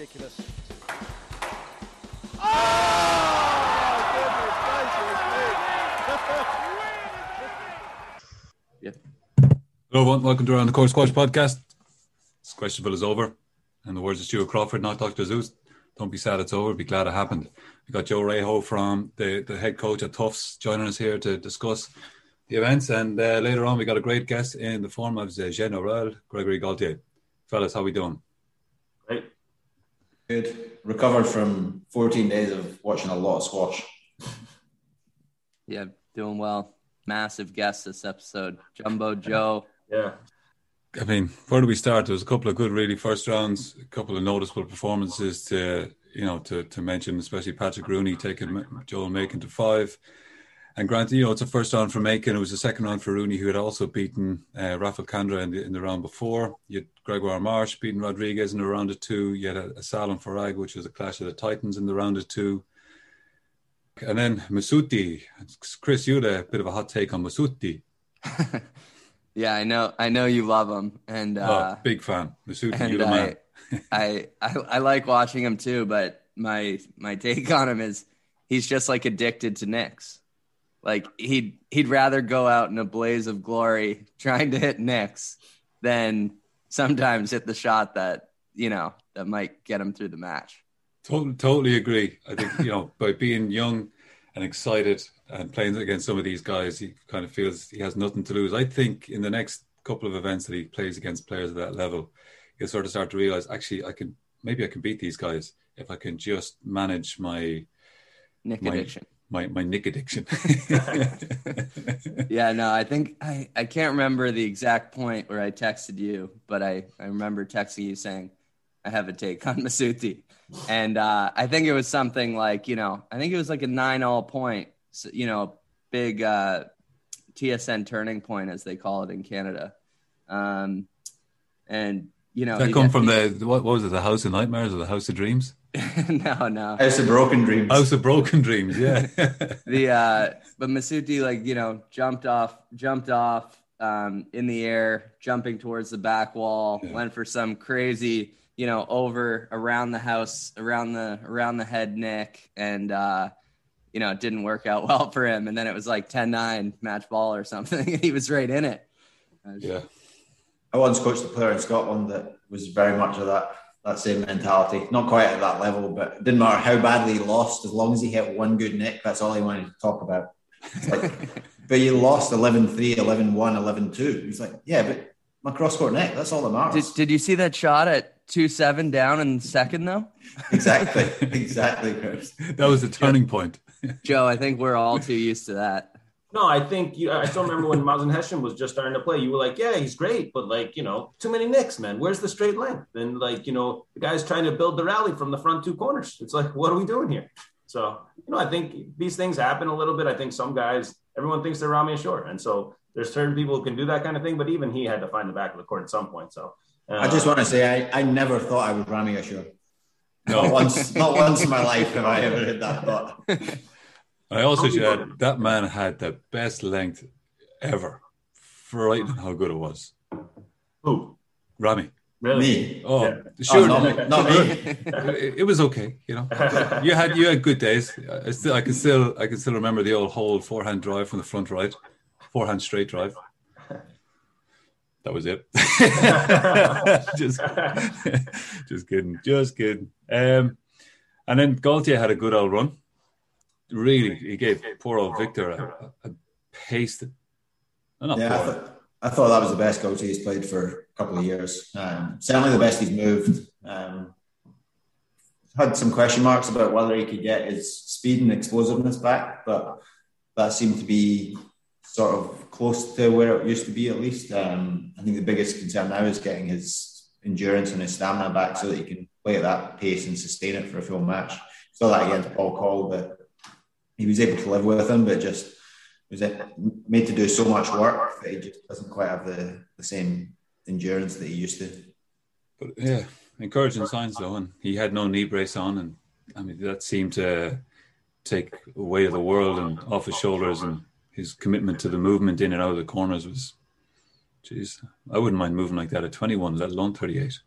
ridiculous. Yeah. Hello, everyone. Welcome to Around the Court Squash podcast. This questionable is over. And the words of Stuart Crawford, not Dr. Seuss. Don't be sad it's over. Be glad it happened. We got Joe Rayho from the, the head coach at Tufts joining us here to discuss the events. And uh, later on, we got a great guest in the form of the General, Gregory Gaultier. Fellas, how we doing? Great. Good. Recovered from 14 days of watching a lot of squash. Yeah, doing well. Massive guest this episode. Jumbo Joe. Yeah. I mean, where do we start? There was a couple of good, really first rounds, a couple of noticeable performances to, you know, to, to mention, especially Patrick Rooney taking Joel Makin to five. And granted, you know, it's a first round for Makin. It was a second round for Rooney, who had also beaten uh, Rafael Kandra in the, in the round before. You had Gregoire Marche beating Rodriguez in the round of two. You had a, a Salem Farag, which was a clash of the Titans in the round of two. And then Masuti. Chris, you had a bit of a hot take on Masuti. yeah, I know. I know you love him, and uh, oh, big fan. Masuti, you the man. I, I I like watching him too, but my my take on him is he's just like addicted to Nicks. Like he'd he'd rather go out in a blaze of glory trying to hit Nicks than sometimes hit the shot that you know that might get him through the match. Totally, totally agree. I think you know by being young and excited and playing against some of these guys, he kind of feels he has nothing to lose. I think in the next couple of events that he plays against players at that level, he'll sort of start to realize actually I can maybe I can beat these guys if I can just manage my Nick my, addiction. My my Nick addiction. yeah, no, I think I, I can't remember the exact point where I texted you, but I, I remember texting you saying I have a take on Masuti. And uh, I think it was something like, you know, I think it was like a nine all point, you know, big uh, TSN turning point, as they call it in Canada. Um, and, you know, that come from the, what, what was it, the House of Nightmares or the House of Dreams? no, no. House of Broken Dreams. House of Broken Dreams, yeah. the, uh, but Masuti, like, you know, jumped off, jumped off um, in the air, jumping towards the back wall, yeah. went for some crazy, you know, over around the house, around the around the head nick, and uh, you know, it didn't work out well for him. And then it was like 10-9 match ball or something, and he was right in it. Yeah. I once coached a player in Scotland that was very much of that that same mentality. Not quite at that level, but it didn't matter how badly he lost, as long as he hit one good nick, that's all he wanted to talk about. Like, but you lost 11-3, 11-1, 11-2. He's like, yeah, but my cross court nick, that's all that matters. Did, did you see that shot at two seven down in second though? exactly, exactly, Chris. That was the turning point. Joe, I think we're all too used to that. No, I think you. I still remember when Mazen Hesham was just starting to play. You were like, "Yeah, he's great," but like, you know, too many nicks, man. Where's the straight length? And like, you know, the guy's trying to build the rally from the front two corners. It's like, what are we doing here? So, you know, I think these things happen a little bit. I think some guys, everyone thinks they're Rami Ashour, and so there's certain people who can do that kind of thing. But even he had to find the back of the court at some point. So, uh, I just want to say, I, I never thought I was Rami Ashour. No, not once, not once in my life have I ever had that thought. I also should add that man had the best length ever. Frightening how good it was. Who? Rami. Really? Me. Oh, yeah. sure. Oh, not, not me. it, it, was okay, you know. You had you had good days. I still I can still I can still remember the old hold forehand drive from the front right, forehand straight drive. That was it. just, just kidding. Just kidding. Um, and then Gaultier had a good old run really he gave poor old Victor a, a pace that. yeah, I thought, I thought, that was the best coach he's played for a couple of years. Um, certainly the best he's moved. Um, had some question marks about whether he could get his speed and explosiveness back, but that seemed to be sort of close to where it used to be at least. Um, I think the biggest concern now is getting his endurance and his stamina back so that he can play at that pace and sustain it for a full match. Saw that against Paul Coll, but he was able to live with him, but just was made to do so much work that he just doesn't quite have the, the same endurance that he used to. But yeah, encouraging signs though, and he had no knee brace on, and I mean that seemed to take away the world and off his shoulders, and his commitment to the movement in and out of the corners was, jeez, I wouldn't mind moving like that at 21, let alone 38.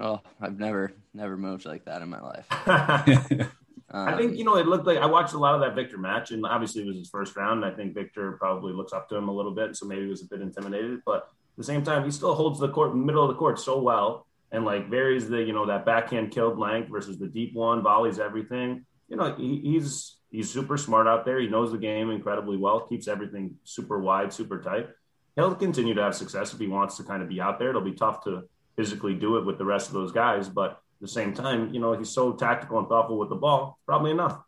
Oh, I've never never moved like that in my life. I think you know it looked like I watched a lot of that Victor match, and obviously it was his first round. I think Victor probably looks up to him a little bit, so maybe he was a bit intimidated. But at the same time, he still holds the court middle of the court so well, and like varies the you know that backhand killed length versus the deep one volleys everything. You know he, he's he's super smart out there. He knows the game incredibly well. Keeps everything super wide, super tight. He'll continue to have success if he wants to kind of be out there. It'll be tough to physically do it with the rest of those guys. But the same time, you know, he's so tactical and thoughtful with the ball, probably enough.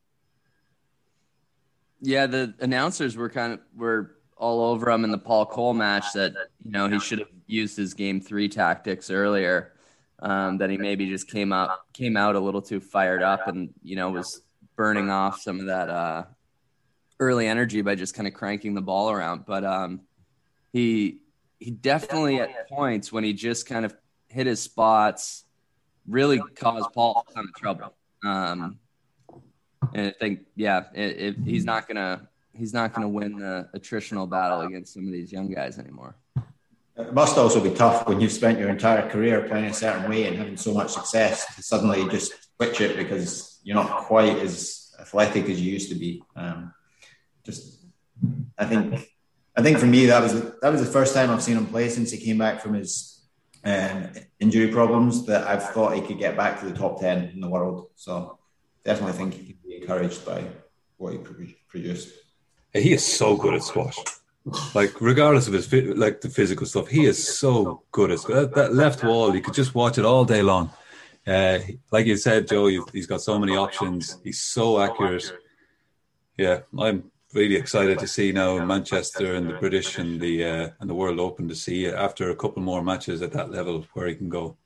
Yeah, the announcers were kind of were all over him in the Paul Coll match that you know he should have used his game three tactics earlier. Um, that he maybe just came up came out a little too fired up and you know was burning off some of that uh, early energy by just kind of cranking the ball around. But um, he he definitely at points when he just kind of hit his spots, really caused Paul a ton of trouble. Um, and I think, yeah, it, it, he's not gonna he's not gonna win the attritional battle against some of these young guys anymore. It must also be tough when you've spent your entire career playing a certain way and having so much success to suddenly just switch it because you're not quite as athletic as you used to be. Um, just, I think, I think for me that was that was the first time I've seen him play since he came back from his um, injury problems that I've thought he could get back to the top 10 in the world. So definitely think he can be encouraged by what he produced. He is so good at squash. Like regardless of his like the physical stuff, he is so good at that, that left wall. You could just watch it all day long. Uh, like you said, Joe, he's got so many options. He's so accurate. Yeah, I'm really excited to see now Manchester and the British and the uh, and the World Open to see after a couple more matches at that level where he can go.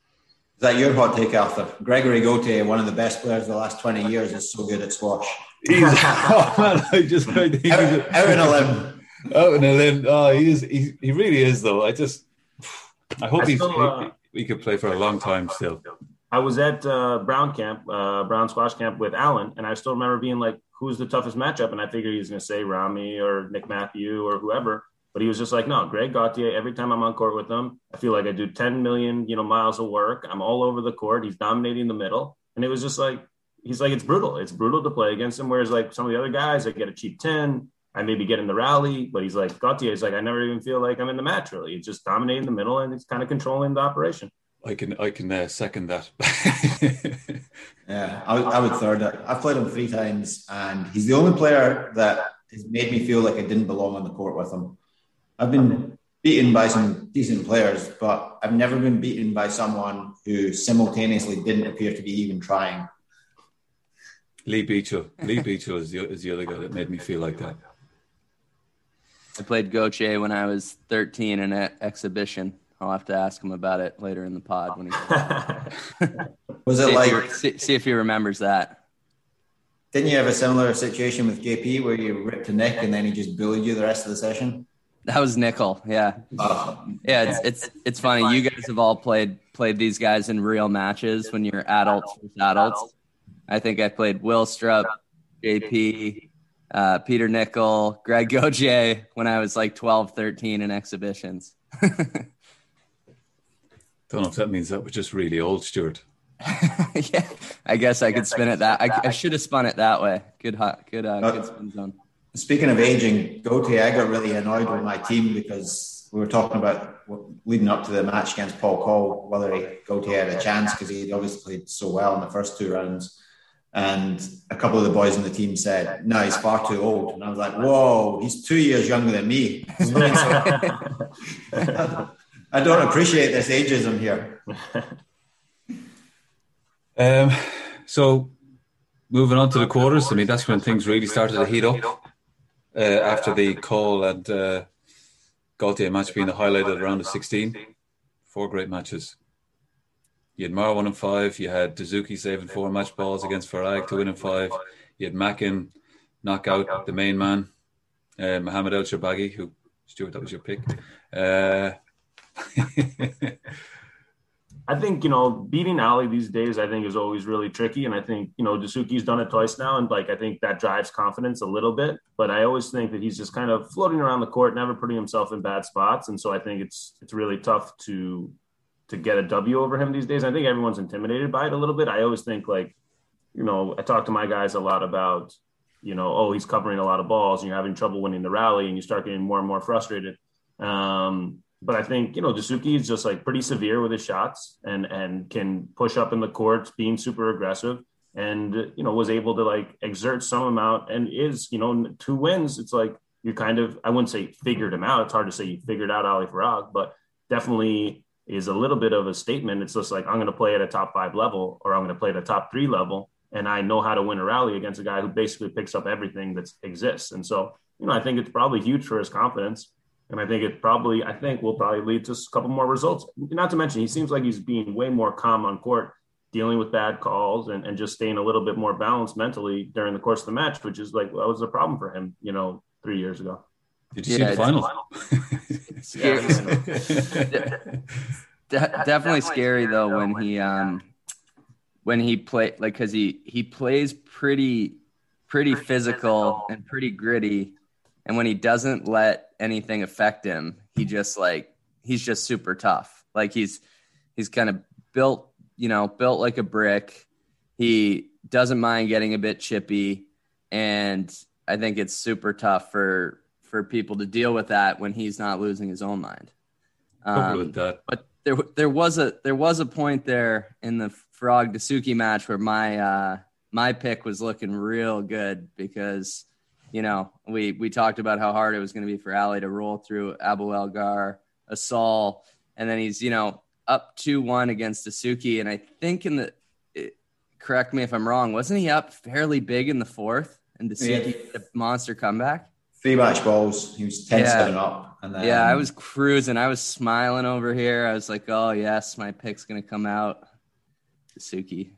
Is that your hot take, Arthur? Gregory Gaultier, one of the best players of the last twenty years, is so good at squash. He's oh man, I just I think out, he's a, out in a limb. Out in a limb. Oh, he is. He, he really is though. I just I hope I he's still, uh, he, he could play for a long time still. I was at uh, Brown camp, uh, Brown squash camp with Alan, and I still remember being like, "Who's the toughest matchup?" And I figured he was going to say Rami or Nick Matthew or whoever, but he was just like, "No, Greg Gaultier. Every time I'm on court with him, I feel like I do 10 million, you know, miles of work. I'm all over the court. He's dominating the middle, and it was just like he's like it's brutal. It's brutal to play against him. Whereas like some of the other guys, I get a cheap 10. I maybe get in the rally, but he's like Gaultier is like I never even feel like I'm in the match really. It's just dominating the middle and it's kind of controlling the operation. I can I can uh, second that. yeah, I, I would third it. I've played him three times, and he's the only player that has made me feel like I didn't belong on the court with him. I've been beaten by some decent players, but I've never been beaten by someone who simultaneously didn't appear to be even trying. Lee Beachill. Lee Beachill is the, is the other guy that made me feel like that. I played Gaultier when I was 13 in an exhibition. I'll have to ask him about it later in the pod when he was it see like if see, see, if he remembers that. Didn't you have a similar situation with JP where you ripped a Nick and then he just bullied you the rest of the session? That was Nicol, yeah, uh, yeah. It's it's it's funny. You guys have all played played these guys in real matches when you're adults with adults. I think I played Willstrop, JP, uh, Peter Nicol, Greg Gaultier when I was like 12, 13 in exhibitions. I don't know if that means that was just really old, Stuart. yeah, I guess I could spin it that. I, I should have spun it that way. Good, hot, good, uh, good spin zone. Speaking of aging, Gaultier, I got really annoyed with my team because we were talking about leading up to the match against Paul Coll whether he, Gaultier had a chance because he'd obviously played so well in the first two rounds. And a couple of the boys in the team said, "No, he's far too old." And I was like, "Whoa, he's two years younger than me." I don't appreciate this ageism here. um, so moving on to the quarters, I mean that's when things really started to heat up uh, after the Coll and uh, Gaultier match being the highlight of the round of 16. Four great matches. You had Marwan and five. You had Dessouky saving four match balls against Farag to win in five. You had Makin knock out the main man, uh, Mohamed El Shorbagy, who Stuart, that was your pick. Uh, I think you know beating Ali these days. I think is always really tricky, and I think you know Dessouky's done it twice now, and like I think that drives confidence a little bit. But I always think that he's just kind of floating around the court, never putting himself in bad spots, and so I think it's it's really tough to to get a W over him these days. I think everyone's intimidated by it a little bit. I always think like, you know, I talk to my guys a lot about, you know, oh, he's covering a lot of balls and you're having trouble winning the rally and you start getting more and more frustrated. Um, but I think you know Dessouky is just like pretty severe with his shots and and can push up in the courts, being super aggressive, and you know was able to like exert some amount and is you know two wins. It's like you kind of I wouldn't say figured him out. It's hard to say you figured out Ali Farag, but definitely is a little bit of a statement. It's just like I'm going to play at a top five level or I'm going to play at a top three level, and I know how to win a rally against a guy who basically picks up everything that exists. And so you know I think it's probably huge for his confidence. And I think it probably, I think will probably lead to a couple more results. Not to mention, he seems like he's being way more calm on court, dealing with bad calls and, and just staying a little bit more balanced mentally during the course of the match, which is like, that was a problem for him, you know, three years ago. Did you yeah, see the final? yeah, De- definitely scary though when he um when he play like because he he plays pretty pretty physical and pretty gritty and when he doesn't let anything affect him, he just like he's just super tough. Like he's he's kind of built, you know, built like a brick. He doesn't mind getting a bit chippy and I think it's super tough for for people to deal with that when he's not losing his own mind. Um, but there there was a there was a point there in the Farag Dessouky match where my uh, my pick was looking real good because you know, we we talked about how hard it was going to be for Ali to roll through Abouelghar, Asal, and then he's you know up two one against Dessouky, and I think in the it, correct me if I'm wrong, wasn't he up fairly big in the fourth and Dessouky yeah. the monster comeback? Three match balls, he was 10 yeah. 7 up. And then, yeah, I was cruising. I was smiling over here. I was like, oh, yes, my pick's going to come out. Dessouky.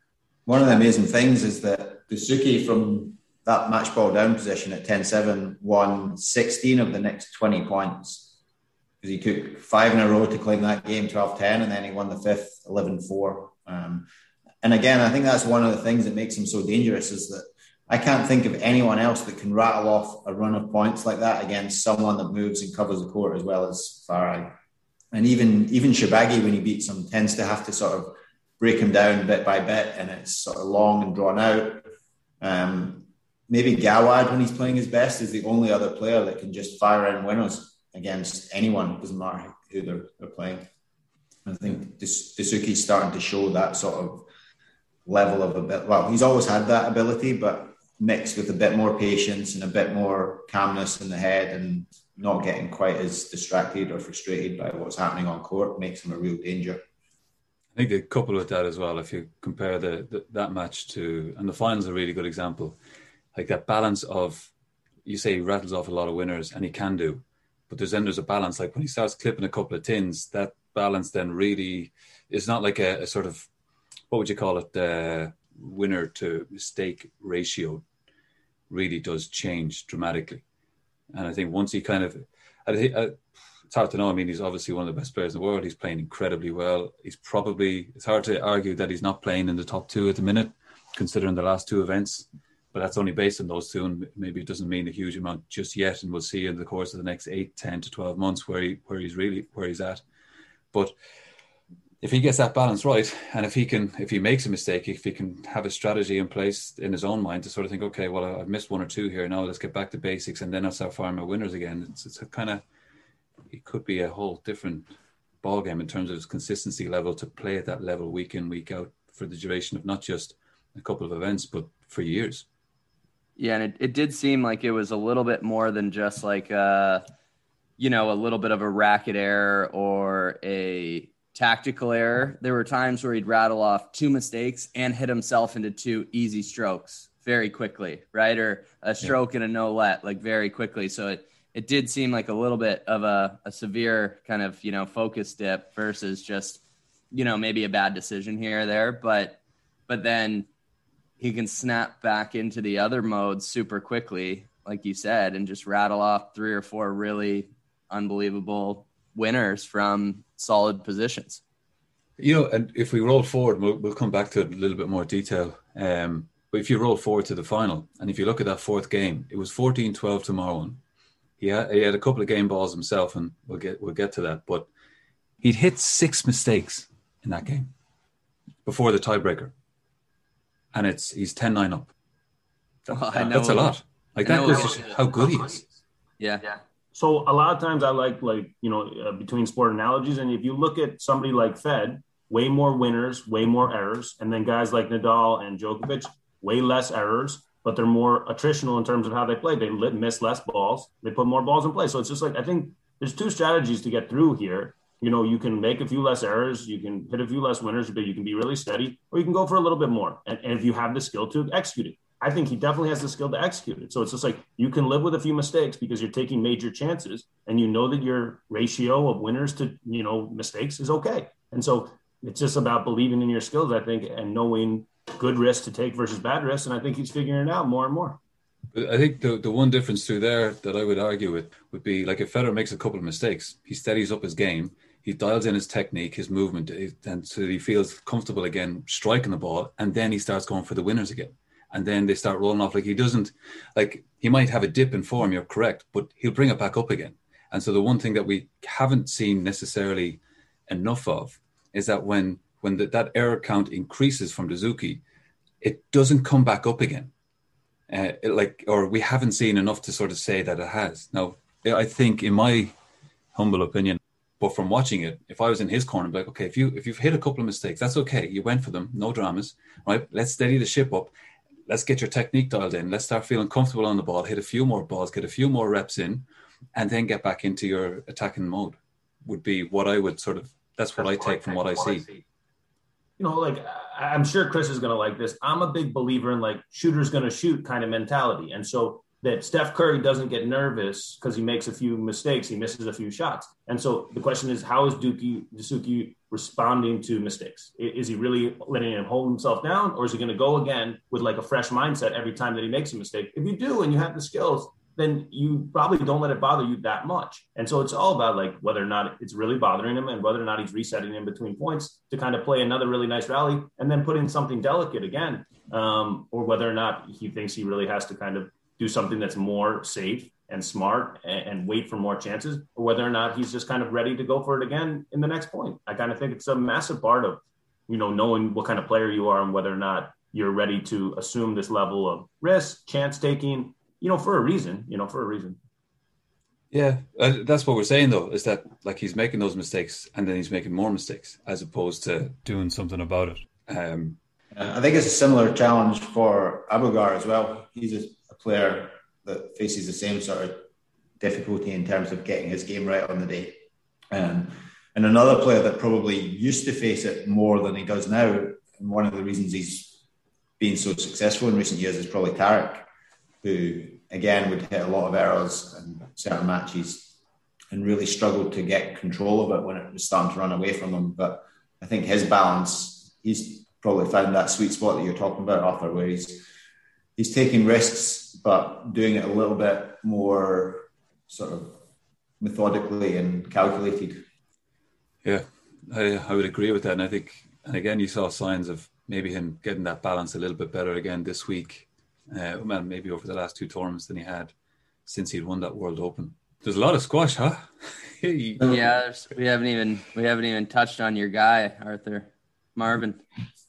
One of the amazing things is that Dessouky from that match ball down position at 10 7 won 16 of the next 20 points because he took five in a row to claim that game 12 10 and then he won the fifth 11 4. Um, and again, I think that's one of the things that makes him so dangerous is that I can't think of anyone else that can rattle off a run of points like that against someone that moves and covers the court as well as Farag. And even even Shorbagy, when he beats him, tends to have to sort of break him down bit by bit, and it's sort of long and drawn out. Um, maybe Gawad, when he's playing his best, is the only other player that can just fire in winners against anyone. It doesn't matter who they're, they're playing. I think Dessouky's starting to show that sort of level of a bit. Well, he's always had that ability, but mixed with a bit more patience and a bit more calmness in the head and not getting quite as distracted or frustrated by what's happening on court makes him a real danger. I think a couple with that as well, if you compare the, the that match to, and the finals a really good example like that balance of you say he rattles off a lot of winners and he can do, but there's then there's a balance. Like when he starts clipping a couple of tins, that balance then really is not like a, a sort of what would you call it, the winner to mistake ratio really does change dramatically. And I think once he kind of, I think, uh, it's hard to know. I mean, he's obviously one of the best players in the world. He's playing incredibly well. He's probably, it's hard to argue that he's not playing in the top two at the minute, considering the last two events but that's only based on those two, and maybe it doesn't mean a huge amount just yet. And we'll see in the course of the next eight, 10 to twelve months where he where he's really where he's at. But if he gets that balance right, and if he can, if he makes a mistake, if he can have a strategy in place in his own mind to sort of think, okay, well, I've missed one or two here. Now let's get back to basics, and then I'll start firing my winners again. It's, it's a kind of, it could be a whole different ball game in terms of its consistency level to play at that level week in, week out for the duration of not just a couple of events, but for years. Yeah, and it, it did seem like it was a little bit more than just like uh you know, a little bit of a racket error or a tactical error. There were times where he'd rattle off two mistakes and hit himself into two easy strokes very quickly, right? Or a stroke yeah. and a no let, like very quickly. So it it did seem like a little bit of a, a severe kind of, you know, focus dip versus just, you know, maybe a bad decision here or there. But but then he can snap back into the other mode super quickly, like you said, and just rattle off three or four really unbelievable winners from solid positions. You know, and if we roll forward, we'll, we'll come back to it a little bit more detail. Um, but if you roll forward to the final, and if you look at that fourth game, it was 14 12 to Marwan. He had, he had a couple of game balls himself, and we'll get we'll get to that. But he'd hit six mistakes in that game before the tiebreaker, and it's he's 10-9 up. That, Well, I that- know- that's a lot. Like I that goes was- how good he is. Yeah. yeah. So a lot of times I like like you know uh, between sport analogies, and if you look at somebody like Fed, way more winners, way more errors, and then guys like Nadal and Djokovic, way less errors, but they're more attritional in terms of how they play. They miss less balls, they put more balls in play. So it's just like I think there's two strategies to get through here. You know, you can make a few less errors, you can hit a few less winners, but you can be really steady, or you can go for a little bit more. And, and if you have the skill to execute it, I think he definitely has the skill to execute it. So it's just like you can live with a few mistakes because you're taking major chances and you know that your ratio of winners to, you know, mistakes is okay. And so it's just about believing in your skills, I think, and knowing good risks to take versus bad risks. And I think he's figuring it out more and more. I think the the one difference through there that I would argue with would be like if Federer makes a couple of mistakes, he steadies up his game, he dials in his technique, his movement, and so he feels comfortable again striking the ball, and then he starts going for the winners again, and then they start rolling off. Like he doesn't, like he might have a dip in form. You're correct, but he'll bring it back up again. And so the one thing that we haven't seen necessarily enough of is that when when the, that error count increases from Dessouky, it doesn't come back up again uh, it, like or we haven't seen enough to sort of say that it has now i think in my humble opinion but from watching it if i was in his corner I'd be like okay if you if you've hit a couple of mistakes that's okay. You went for them no dramas right? Let's steady the ship up. Let's get your technique dialed in. Let's start feeling comfortable on the ball hit a few more balls get a few more reps in and then get back into your attacking mode would be what i would sort of that's what i take from what i see. you know, like I'm sure Chris is going to like this. I'm a big believer in like shooter's going to shoot kind of mentality. And so that Steph Curry doesn't get nervous because he makes a few mistakes, he misses a few shots. And so the question is, how is Dookie Dessouky responding to mistakes? Is he really letting him hold himself down, or is he going to go again with like a fresh mindset every time that he makes a mistake? If you do and you have the skills, then you probably don't let it bother you that much. And so it's all about like whether or not it's really bothering him and whether or not he's resetting in between points to kind of play another really nice rally and then put in something delicate again, um, or whether or not he thinks he really has to kind of do something that's more safe and smart and, and wait for more chances, or whether or not he's just kind of ready to go for it again in the next point. I kind of think it's a massive part of, you know, knowing what kind of player you are and whether or not you're ready to assume this level of risk, chance taking, you know, for a reason, you know, for a reason. Yeah, uh, that's what we're saying though, is that like he's making those mistakes and then he's making more mistakes as opposed to doing something about it. Um, Uh, I think it's a similar challenge for Abouelghar as well. He's a, a player that faces the same sort of difficulty in terms of getting his game right on the day. Um, and another player that probably used to face it more than he does now, and one of the reasons he's been so successful in recent years is probably Tarek, who again would hit a lot of errors in certain matches and really struggled to get control of it when it was starting to run away from him. But I think his balance, he's probably found that sweet spot that you're talking about, Arthur, where he's he's taking risks but doing it a little bit more sort of methodically and calculated. yeah, I, I would agree with that. And I think, and again, you saw signs of maybe him getting that balance a little bit better again this week. Uh, well, maybe over the last two tournaments than he had since he'd won that World Open. There's a lot of squash, huh? Yeah, we haven't even we haven't even touched on your guy, Arthur Marwan.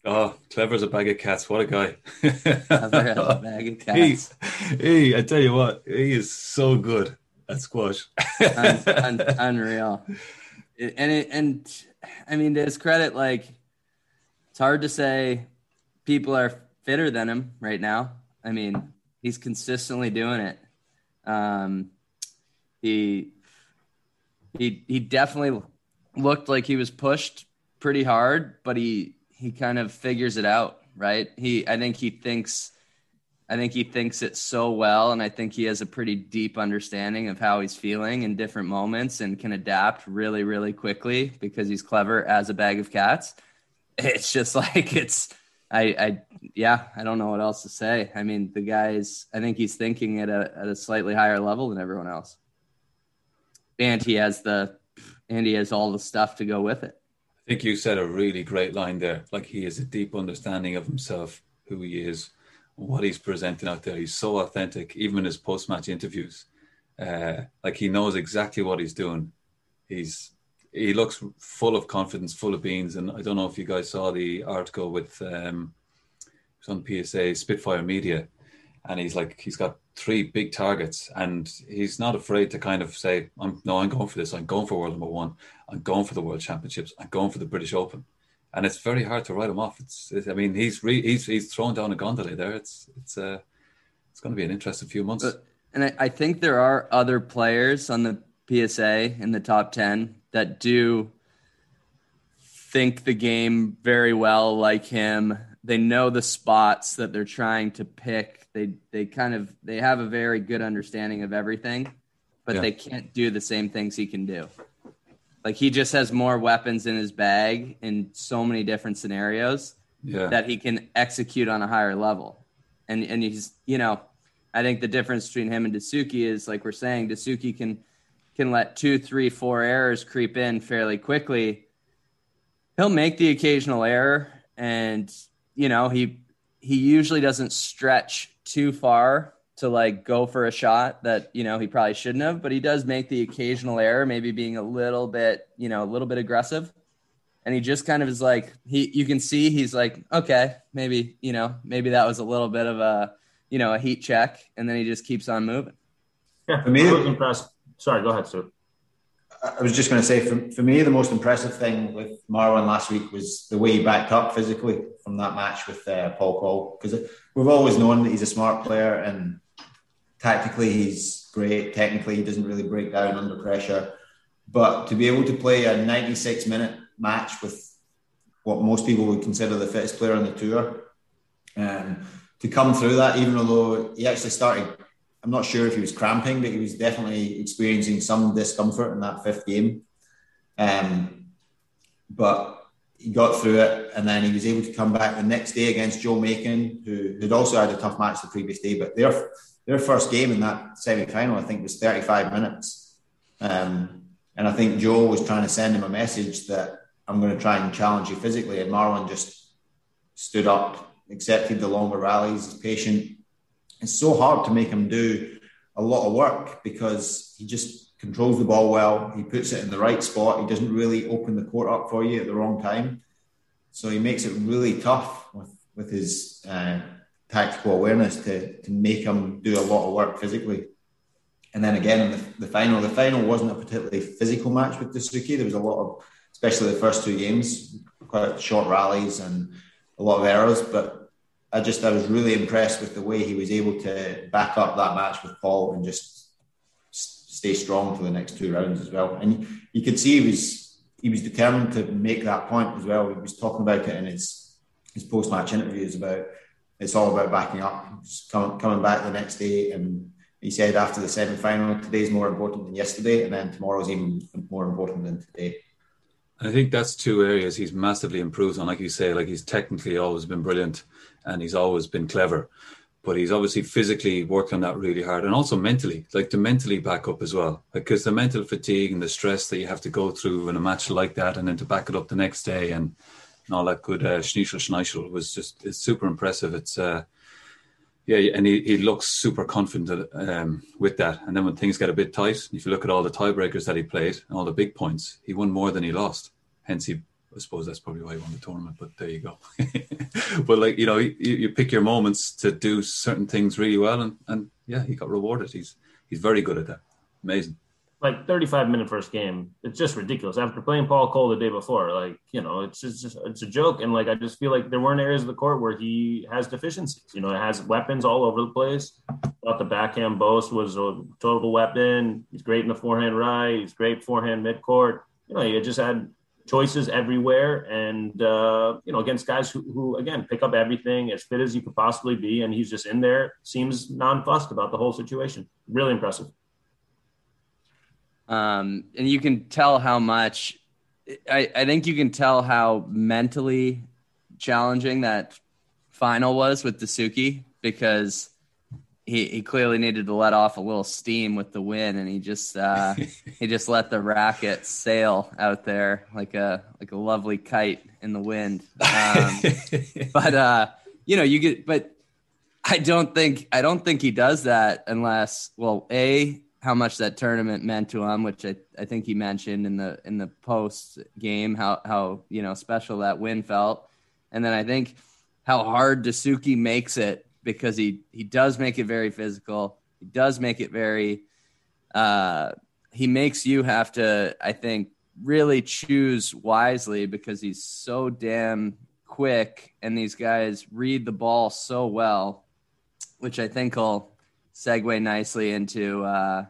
oh, clever as a bag of cats. What a guy. A bag of He, cats. he, I tell you what, he is so good at squash. Un- un- unreal. And it, and I mean, to his credit, like it's hard to say people are fitter than him right now. I mean, he's consistently doing it. Um, he he he definitely looked like he was pushed pretty hard, but he he kind of figures it out, right? He I think he thinks I think he thinks it so well, and I think he has a pretty deep understanding of how he's feeling in different moments and can adapt really, really quickly because he's clever as a bag of cats. It's just like it's I I yeah, I don't know what else to say. I mean, the guy's I think he's thinking at a at a slightly higher level than everyone else. And he has the and he has all the stuff to go with it. I think you said a really great line there. Like he has a deep understanding of himself, who he is, what he's presenting out there. He's so authentic, even in his post-match interviews. Uh, like he knows exactly what he's doing. He's he looks full of confidence, full of beans. And I don't know if you guys saw the article with um, on PSA Spitfire Media, and he's like he's got three big targets, and he's not afraid to kind of say, "I'm no, I'm going for this. I'm going for world number one. I'm going for the world championships. I'm going for the British Open." And it's very hard to write him off. It's, I mean, he's re, he's he's thrown down a gondola there. It's it's uh, it's going to be an interesting few months. But, and I, I think there are other players on the PSA in the top ten that do think the game very well like him they know the spots that they're trying to pick. They they kind of they have a very good understanding of everything, but yeah. they can't do the same things he can do. Like he just has more weapons in his bag in so many different scenarios yeah. that he can execute on a higher level. And and he's you know, I think the difference between him and Dessouky is like we're saying, Dessouky can can let two, three, four errors creep in fairly quickly. He'll make the occasional error and you know, he he usually doesn't stretch too far to like go for a shot that you know he probably shouldn't have, but he does make the occasional error, maybe being a little bit, you know, a little bit aggressive. And he just kind of is like he you can see he's like, okay, maybe, you know, maybe that was a little bit of a, you know, a heat check, and then he just keeps on moving. Yeah, for me, I was impressed. Sorry, go ahead, sir. I was just going to say, for, for me, the most impressive thing with Marwan last week was the way he backed up physically from that match with uh, Paul. Because we've always known that he's a smart player and tactically he's great. Technically, he doesn't really break down under pressure. But to be able to play a 96 minute match with what most people would consider the fittest player on the tour, um, to come through that, even though he actually started I'm not sure if he was cramping, but he was definitely experiencing some discomfort in that fifth game. Um, but he got through it, and then he was able to come back the next day against Joe Makin, who had also had a tough match the previous day. But their their first game in that semi final, I think, was 35 minutes. Um, and I think Joe was trying to send him a message that I'm going to try and challenge you physically. And Marwan just stood up, accepted the longer rallies, is patient, it's so hard to make him do a lot of work because he just controls the ball well. He puts it in the right spot. He doesn't really open the court up for you at the wrong time. So he makes it really tough with, with his uh, tactical awareness to, to make him do a lot of work physically. And then again, in the, the final, the final wasn't a particularly physical match with Dessouky. There was a lot of, especially the first two games, quite short rallies and a lot of errors. But I just I was really impressed with the way he was able to back up that match with Paul and just stay strong for the next two rounds as well. And you could see he was he was determined to make that point as well. He was talking about it in his his post match interviews about it's all about backing up, coming coming back the next day. And he said after the semi final, today's more important than yesterday, and then tomorrow's even more important than today. I think that's two areas he's massively improved on. Like you say, like he's technically always been brilliant and he's always been clever. But he's obviously physically worked on that really hard and also mentally, like to mentally back up as well. Because the mental fatigue and the stress that you have to go through in a match like that and then to back it up the next day and, and all that good uh, schnischel was just it's super impressive. It's uh, yeah, and he, he looks super confident um, with that. And then when things get a bit tight, if you look at all the tiebreakers that he played and all the big points, he won more than he lost. Hence, he I suppose that's probably why he won the tournament. But there you go. but like you know, you, you pick your moments to do certain things really well, and and yeah, he got rewarded. He's he's very good at that. Amazing. Like 35 minute first game, it's just ridiculous. After playing Paul Coll the day before, like you know, it's just, just it's a joke. And like I just feel like there weren't areas of the court where he has deficiencies. You know, it has weapons all over the place. Thought the backhand boast was a total weapon. He's great in the forehand right. He's great forehand midcourt. You know, he just had choices everywhere and uh, you know against guys who, who again pick up everything as fit as you could possibly be and he's just in there seems nonplussed about the whole situation. Really impressive. Um, and you can tell how much I, I think you can tell how mentally challenging that final was with Dessouky because he, he clearly needed to let off a little steam with the win, and he just uh, he just let the racket sail out there like a like a lovely kite in the wind. Um, but uh, you know, you get but I don't think I don't think he does that unless well, a how much that tournament meant to him, which I, I think he mentioned in the in the post game how how you know special that win felt, and then I think how hard Dessouky makes it because he he does make it very physical. He does make it very. Uh, he makes you have to, I think, really choose wisely because he's so damn quick, and these guys read the ball so well, which I think will segue nicely into uh,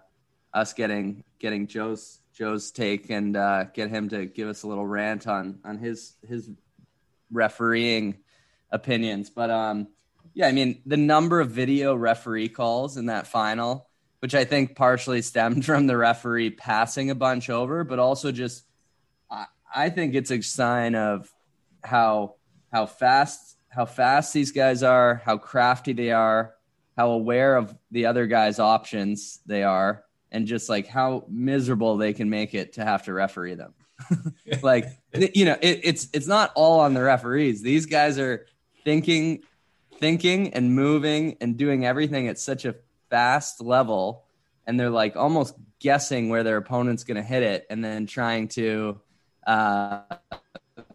us getting getting Joe's Joe's take and uh, get him to give us a little rant on on his his refereeing opinions. But um, yeah, I mean the number of video referee calls in that final, which I think partially stemmed from the referee passing a bunch over, but also just I, I think it's a sign of how how fast how fast these guys are, how crafty they are, how aware of the other guy's options they are, and just like how miserable they can make it to have to referee them. like you know, it, it's it's not all on the referees. These guys are thinking, thinking and moving and doing everything at such a fast level, and they're like almost guessing where their opponent's going to hit it, and then trying to uh,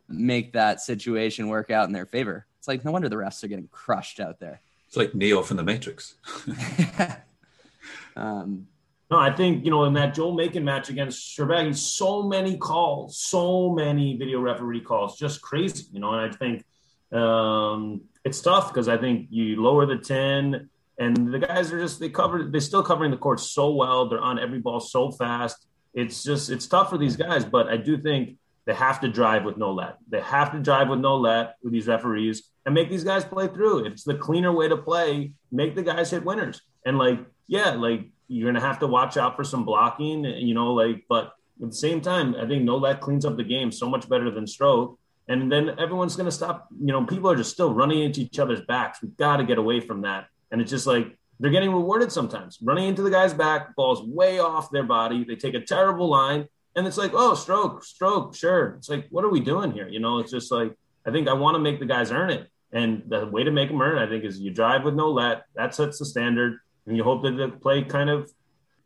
make that situation work out in their favor. It's like no wonder the refs are getting crushed out there. It's like Neo from the Matrix. um, no, I think you know in that Joel Makin match against Shorbagy, so many calls, so many video referee calls, just crazy. You know, and I think um, it's tough because I think you lower the ten, and the guys are just they cover they're still covering the court so well. They're on every ball so fast. It's just it's tough for these guys, but I do think they have to drive with no let. They have to drive with no let with these referees and make these guys play through. It's the cleaner way to play. Make the guys hit winners. And like, yeah, like you're gonna have to watch out for some blocking, you know, like, but at the same time, I think no let cleans up the game so much better than stroke. And then everyone's gonna stop, you know, people are just still running into each other's backs. We've got to get away from that. And it's just like they're getting rewarded sometimes. Running into the guy's back, ball's way off their body. They take a terrible line and it's like, oh, stroke, stroke, sure. It's like, what are we doing here? You know, it's just like, I think I want to make the guys earn it. And the way to make them earn it, I think, is you drive with no let. That sets the standard. And you hope that the play kind of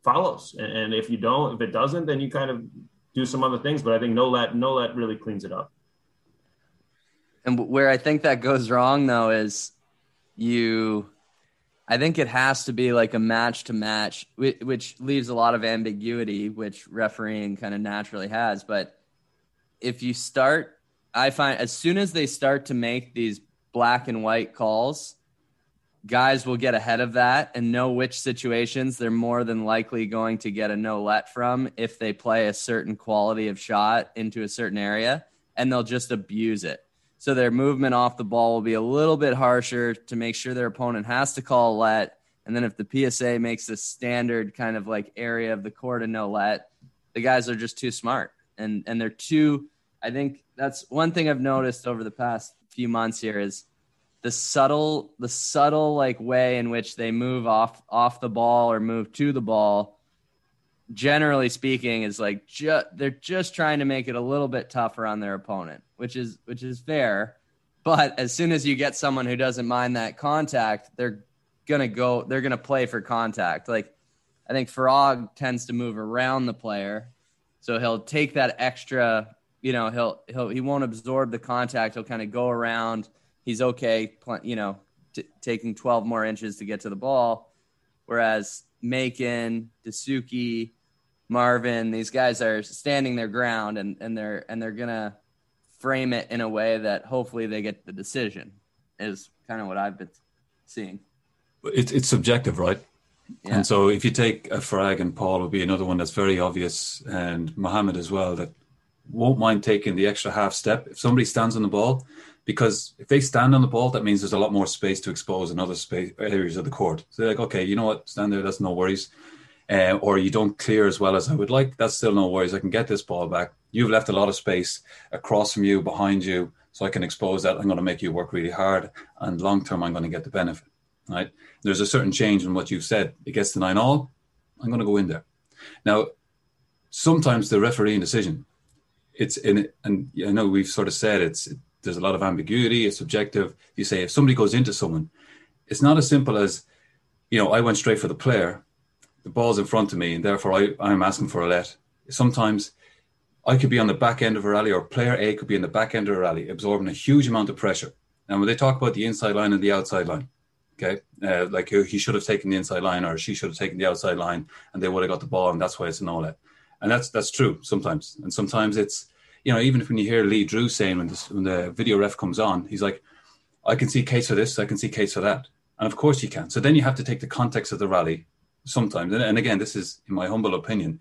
follows. And if you don't, if it doesn't, then you kind of do some other things. But I think no let, no let really cleans it up. And where I think that goes wrong, though, is you I think it has to be like a match to match, which leaves a lot of ambiguity, which refereeing kind of naturally has. But if you start, I find as soon as they start to make these black and white calls, guys will get ahead of that and know which situations they're more than likely going to get a no let from if they play a certain quality of shot into a certain area and they'll just abuse it. So their movement off the ball will be a little bit harsher to make sure their opponent has to call let. And then if the PSA makes a standard kind of like area of the court and no let, the guys are just too smart and and they're too. I think that's one thing I've noticed over the past few months here is the subtle the subtle like way in which they move off off the ball or move to the ball generally speaking is like they're just trying to make it a little bit tougher on their opponent which is which is fair. But as soon as you get someone who doesn't mind that contact, they're gonna go. They're gonna play for contact. Like I think Farag tends to move around the player, so he'll take that extra. You know, he'll he'll he won't absorb the contact. He'll kind of go around. He's okay. You know, t- taking 12 more inches to get to the ball, whereas Makin, Dessouky, Marwan, these guys are standing their ground and and they're and they're gonna frame it in a way that hopefully they get the decision is kind of what I've been seeing. It's it's subjective, right? Yeah. And so if you take a Farag and Paul would be another one that's very obvious, and Mohammed as well that won't mind taking the extra half step if somebody stands on the ball, because if they stand on the ball, that means there's a lot more space to expose in other space areas of the court. So they're like, okay, you know what, stand there, that's no worries. Uh, or you don't clear as well as I would like, that's still no worries. I can get this ball back you've left a lot of space across from you, behind you, so I can expose that. I'm going to make you work really hard, and long term, I'm going to get the benefit. Right? There's a certain change in what you've said. It gets to nine all. I'm going to go in there. Now, sometimes the refereeing decision, it's in, and I know we've sort of said it's it, there's a lot of ambiguity. It's subjective. You say if somebody goes into someone, it's not as simple as, you know, I went straight for the player the ball's in front of me, and therefore I, I'm asking for a let. Sometimes I could be on the back end of a rally, or player A could be in the back end of a rally, absorbing a huge amount of pressure. And when they talk about the inside line and the outside line, okay, uh, like he should have taken the inside line, or she should have taken the outside line, and they would have got the ball, and that's why it's an all let. And that's that's true sometimes, and sometimes it's you know even if when you hear Lee Drew saying when, this, when the video ref comes on, he's like, I can see case for this, I can see case for that, and of course you can. So then you have to take the context of the rally sometimes. And, and again, this is in my humble opinion,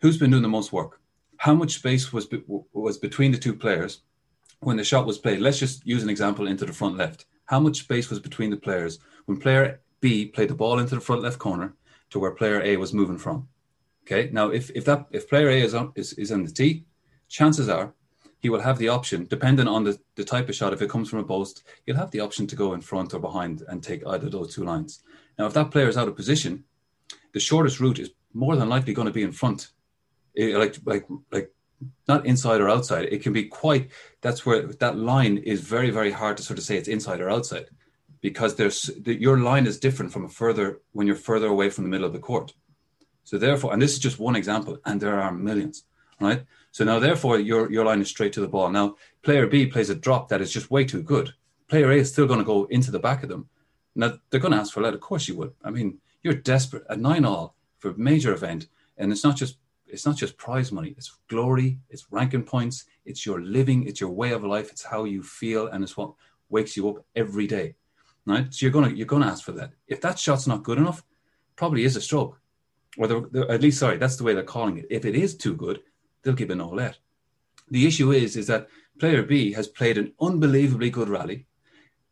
who's been doing the most work? How much space was be, was between the two players when the shot was played? Let's just use an example into the front left. How much space was between the players when player B played the ball into the front left corner to where player A was moving from? Okay. Now, if, if that if player A is on is, is in the tee, chances are he will have the option, depending on the, the type of shot, if it comes from a post, he'll have the option to go in front or behind and take either those two lines. Now, if that player is out of position, the shortest route is more than likely going to be in front, it, like like like not inside or outside. It can be quite. That's where that line is very very hard to sort of say it's inside or outside, because there's the, your line is different from a further when you're further away from the middle of the court. So therefore, and this is just one example, and there are millions, right? So now therefore your your line is straight to the ball. Now player B plays a drop that is just way too good. Player A is still going to go into the back of them. Now they're going to ask for a let. Of course you would. I mean, you're desperate at nine all for a major event, and it's not just it's not just prize money. It's glory. It's ranking points. It's your living. It's your way of life. It's how you feel, and it's what wakes you up every day, right? So you're gonna you're gonna ask for that. If that shot's not good enough, probably is a stroke, or they're, they're, at least sorry, that's the way they're calling it. If it is too good, they'll give an no let. The issue is is that player B has played an unbelievably good rally.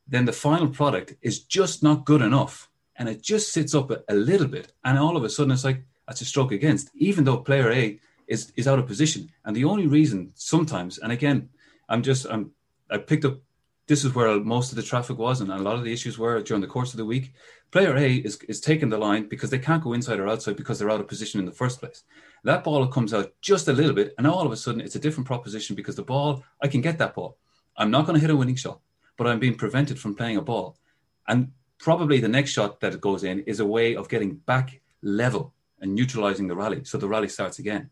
Then the final product is just not good enough and it just sits up a, a, little bit, and all of a sudden it's like that's a stroke against, even though player A is is out of position. And the only reason sometimes, and again, I'm just I'm I picked up this is where most of the traffic was, and a lot of the issues were during the course of the week. Player A is is taking the line because they can't go inside or outside because they're out of position in the first place. That ball comes out just a little bit, and all of a sudden it's a different proposition because the ball I can get that ball. I'm not going to hit a winning shot, but I'm being prevented from playing a ball. And probably the next shot that it goes in is a way of getting back level and neutralizing the rally. So the rally starts again.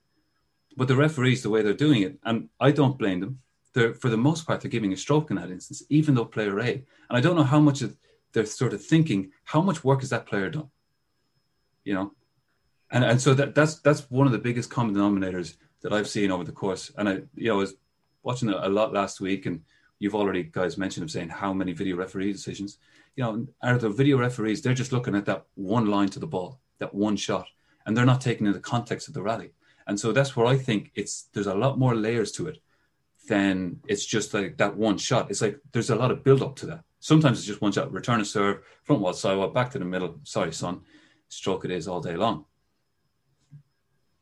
But the referees, the way they're doing it, and I don't blame them, they're, for the most part, they're giving a stroke in that instance, even though player A. And I don't know how much they're sort of thinking, how much work has that player done? You know? And, and so that, that's that's one of the biggest common denominators that I've seen over the course. And I, you know, I was watching a lot last week, and you've already guys mentioned of saying how many video referee decisions you know, are the video referees, they're just looking at that one line to the ball, that one shot, and they're not taking in the context of the rally. And so that's where I think it's there's a lot more layers to it than it's just like that one shot. It's like there's a lot of build up to that. Sometimes it's just one shot, return a serve, front wall, side wall, back to the middle. Sorry, son, stroke it is all day long.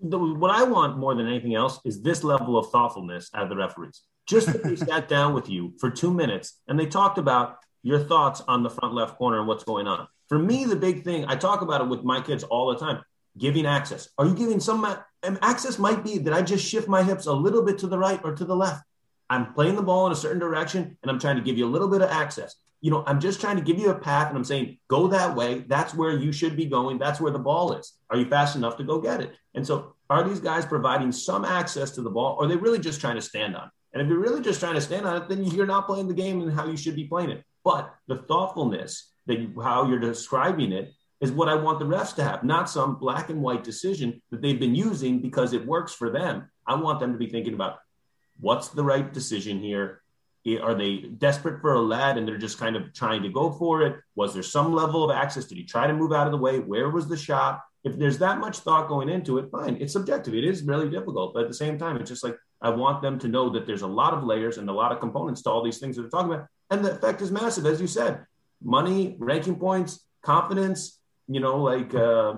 The, what I want more than anything else is this level of thoughtfulness out of the referees. Just that they sat down with you for two minutes and they talked about your thoughts on the front left corner and what's going on. For me, the big thing, I talk about it with my kids all the time giving access. Are you giving some um, access? Might be that I just shift my hips a little bit to the right or to the left. I'm playing the ball in a certain direction and I'm trying to give you a little bit of access. You know, I'm just trying to give you a path and I'm saying, go that way. That's where you should be going. That's where the ball is. Are you fast enough to go get it? And so, are these guys providing some access to the ball or are they really just trying to stand on it? And if you're really just trying to stand on it, then you're not playing the game and how you should be playing it. But the thoughtfulness that you, how you're describing it is what I want the refs to have, not some black and white decision that they've been using because it works for them. I want them to be thinking about what's the right decision here. Are they desperate for a lad and they're just kind of trying to go for it? Was there some level of access? Did he try to move out of the way? Where was the shot? If there's that much thought going into it, fine. It's subjective. It is really difficult. But at the same time, it's just like I want them to know that there's a lot of layers and a lot of components to all these things that they're talking about. And the effect is massive, as you said money, ranking points, confidence, you know, like, uh,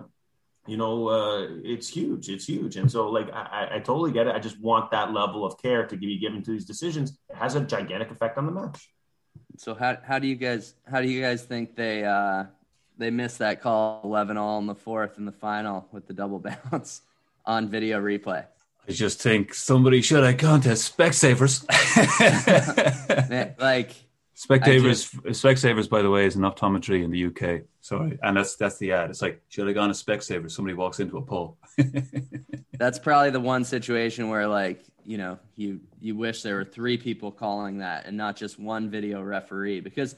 you know, uh, it's huge. It's huge. And so, like, I, I totally get it. I just want that level of care to be given to these decisions. It has a gigantic effect on the match. So how, how do you guys how do you guys think they uh, they missed that call eleven all in the fourth in the final with the double bounce on video replay? I just think somebody should have gone to Specsavers. like Specsavers, Specsavers, by the way, is an optometry in the UK. Sorry, and that's that's the ad. It's like should have gone to Specsavers. Somebody walks into a pole. that's probably the one situation where, like, you know, you you wish there were three people calling that and not just one video referee because.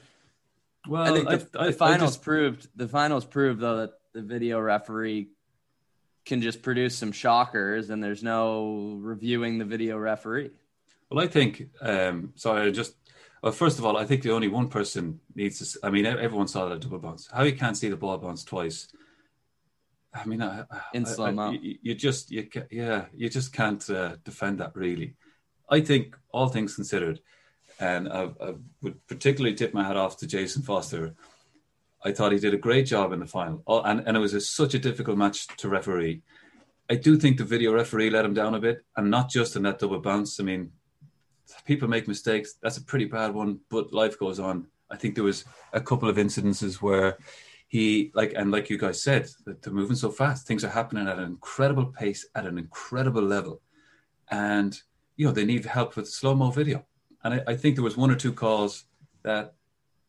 Well, I think the, I, the finals just, proved the finals proved though that the video referee can just produce some shockers and there's no reviewing the video referee. Well, I think um, sorry, just well, first of all, I think the only one person needs to. I mean, everyone saw that double bounce. How you can't see the ball bounce twice? I mean, I, in slow mo, you, you, just you yeah, you just can't uh, defend that really. I think all things considered, and I, I, would particularly tip my hat off to Jason Foster. I thought he did a great job in the final, and and it was a, such a difficult match to referee. I do think the video referee let him down a bit, and not just in that double bounce. I mean, people make mistakes. That's a pretty bad one, but life goes on. I think there was a couple of incidences where he like and like you guys said, that they're moving so fast. Things are happening at an incredible pace, at an incredible level, and you know they need help with slow mo video. And I, I think there was one or two calls that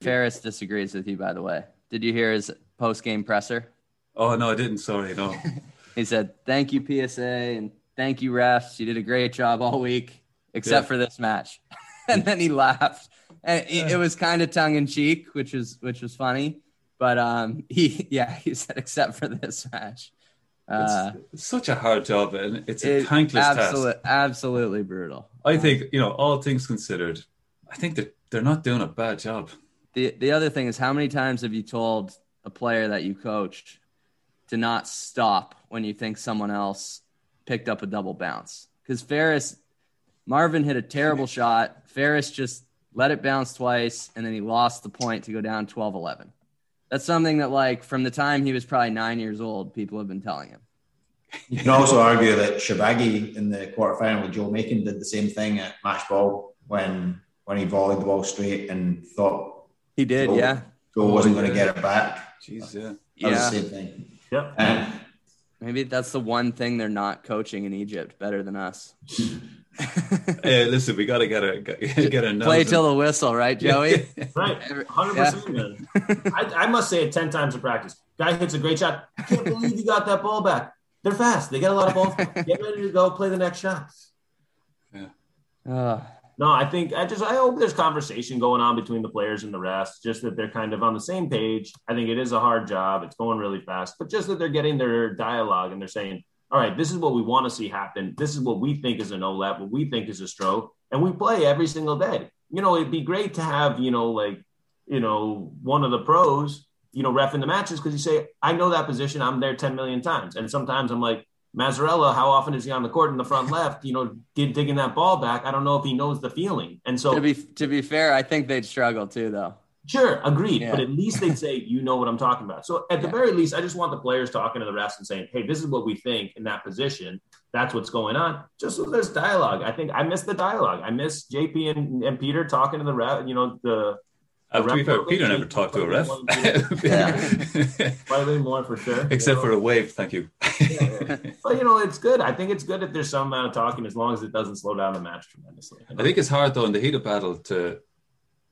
Fares disagrees with you. By the way, did you hear his post game presser? Oh no, I didn't. Sorry, no. he said, "Thank you PSA and thank you refs. You did a great job all week." Except yeah. for this match. and then he laughed. And it, it was kind of tongue in cheek, which was which was funny. But um, he yeah he said except for this match. Uh, it's such a hard job, and it's a it, thankless absolute, task. Absolutely brutal. I think you know, all things considered, I think that they're not doing a bad job. The the other thing is, how many times have you told a player that you coached to not stop when you think someone else picked up a double bounce? Because Fares Marwan hit a terrible shot. Fares just let it bounce twice, and then he lost the point to go down 12 11. That's something that, like, from the time he was probably nine years old, people have been telling him. You can also argue that Shorbagy in the quarterfinal with Joe Makin did the same thing at match ball when when he volleyed the ball straight and thought he did, Joe, yeah. Joe wasn't going to get it back. Jeez, yeah, yeah. the same thing. Yeah. Um, Maybe that's the one thing they're not coaching in Egypt better than us. hey, listen, we got to get a get a play till the whistle, right, Joey? right, hundred yeah. percent, man. I, I, must say it ten times in practice. Guy hits a great shot. I can't believe you got that ball back. They're fast. They get a lot of balls. Get ready to go play the next shots. Yeah. Uh, no, I think I just I hope there's conversation going on between the players and the rest, just that they're kind of on the same page. I think it is a hard job. It's going really fast, but just that they're getting their dialogue and they're saying, all right, this is what we want to see happen. This is what we think is an OLAP, what we think is a stroke, and we play every single day. You know, it'd be great to have, you know, like, you know, one of the pros, you know, ref in the matches because you say, I know that position, I'm there 10 million times. And sometimes I'm like, Massarella, how often is he on the court in the front left? You know, digging that ball back. I don't know if he knows the feeling. And so, to be to be fair, I think they'd struggle too, though. Sure, agreed. Yeah. But at least they'd say, you know what I'm talking about. So at the very least, I just want the players talking to the refs and saying, hey, this is what we think in that position. That's what's going on. Just so there's dialogue. I think I miss the dialogue. I miss JP and, and Peter talking to the ref, you know, the uh, to be fair, Peter never talked to a ref. Slightly more for sure. Except know? for a wave, thank you. yeah, yeah. But you know, it's good. I think it's good if there's some amount of talking, as long as it doesn't slow down the match tremendously. I think it's hard though in the heat of battle to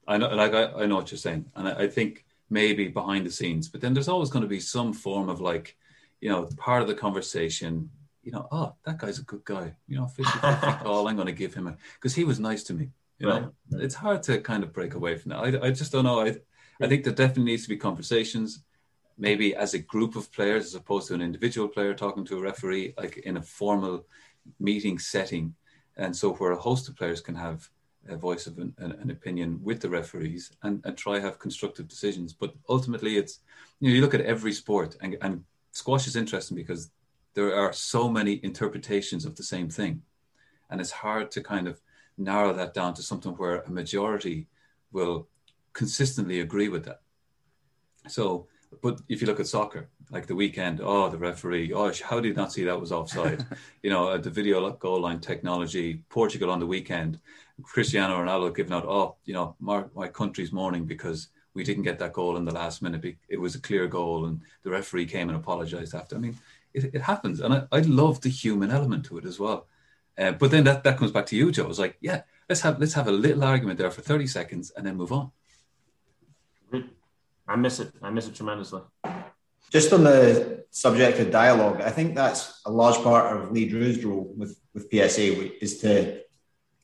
I know, like I, I know what you're saying, and I, I, think maybe behind the scenes, but then there's always going to be some form of like, you know, part of the conversation. You know, oh, that guy's a good guy. You know, 50 call. I'm going to give him a because he was nice to me. You know, right. it's hard to kind of break away from that. I, I just don't know. I, I think there definitely needs to be conversations, maybe as a group of players as opposed to an individual player talking to a referee, like in a formal meeting setting, and so where a host of players can have a voice of an, an, opinion with the referees and, and try have constructive decisions. But ultimately, it's you know you look at every sport and, and squash is interesting because there are so many interpretations of the same thing, and it's hard to kind of narrow that down to something where a majority will consistently agree with that. So, but if you look at soccer, like the weekend, oh, the referee, oh, how did you not see that was offside? you know, the video goal line technology, Portugal on the weekend, Cristiano Ronaldo giving out, oh, you know, my, my country's mourning because we didn't get that goal in the last minute. It was a clear goal, and the referee came and apologized after. I mean, it, it happens, and I, I love the human element to it as well. Uh, but then that, that comes back to you, Joe. It's like, yeah, let's have let's have a little argument there for thirty seconds and then move on. I miss it. I miss it tremendously. Just on the subject of dialogue, I think that's a large part of Lee Drew's role with, with PSA is to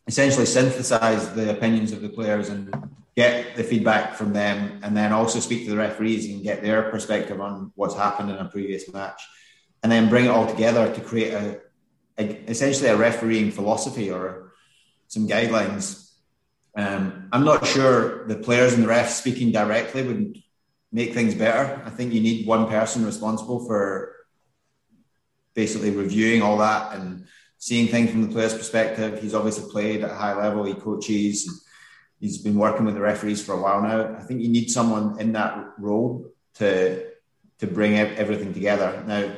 essentially synthesize the opinions of the players and get the feedback from them, and then also speak to the referees and get their perspective on what's happened in a previous match, and then bring it all together to create a, a essentially a refereeing philosophy or some guidelines. Um, I'm not sure the players and the refs speaking directly would make things better. I think you need one person responsible for basically reviewing all that and seeing things from the player's perspective. He's obviously played at a high level. He coaches. He's been working with the referees for a while now. I think you need someone in that role to to bring everything together. Now,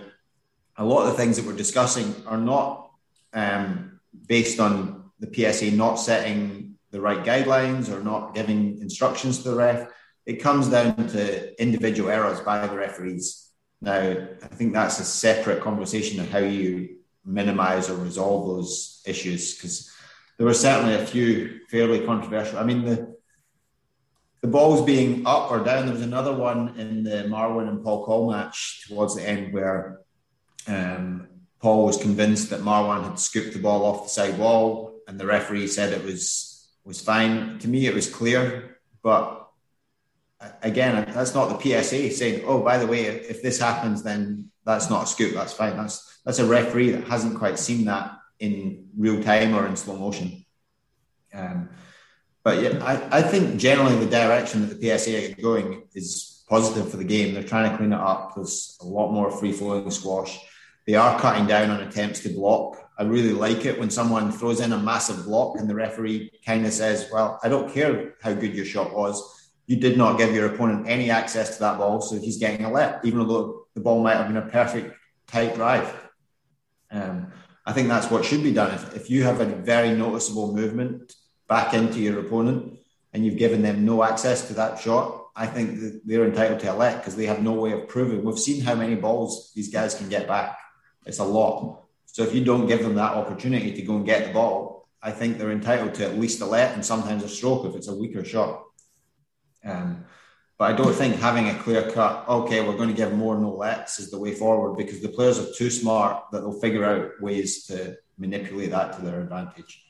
a lot of the things that we're discussing are not um, based on the PSA not setting the right guidelines or not giving instructions to the ref. It comes down to individual errors by the referees. Now, I think that's a separate conversation of how you minimize or resolve those issues because there were certainly a few fairly controversial. I mean, the the balls being up or down. There was another one in the Marwan and Paul Coll match towards the end where um, Paul was convinced that Marwan had scooped the ball off the side wall, and the referee said it was was fine. To me, it was clear, but again, that's not the PSA saying, "Oh, by the way, if this happens, then that's not a scoop. That's fine." That's that's a referee that hasn't quite seen that in real time or in slow motion. Um, but yeah, I, I think generally the direction that the PSA are going is positive for the game. They're trying to clean it up. There's a lot more free flowing squash. They are cutting down on attempts to block. I really like it when someone throws in a massive block and the referee kind of says, Well, I don't care how good your shot was. You did not give your opponent any access to that ball, so he's getting a let, even though the ball might have been a perfect tight drive. Um, I think that's what should be done. If, if you have a very noticeable movement back into your opponent and you've given them no access to that shot, I think they're entitled to a let because they have no way of proving. We've seen how many balls these guys can get back. It's a lot. So if you don't give them that opportunity to go and get the ball, I think they're entitled to at least a let and sometimes a stroke if it's a weaker shot. Um, but I don't think having a clear cut, okay, we're going to give more no lets is the way forward because the players are too smart that they'll figure out ways to manipulate that to their advantage.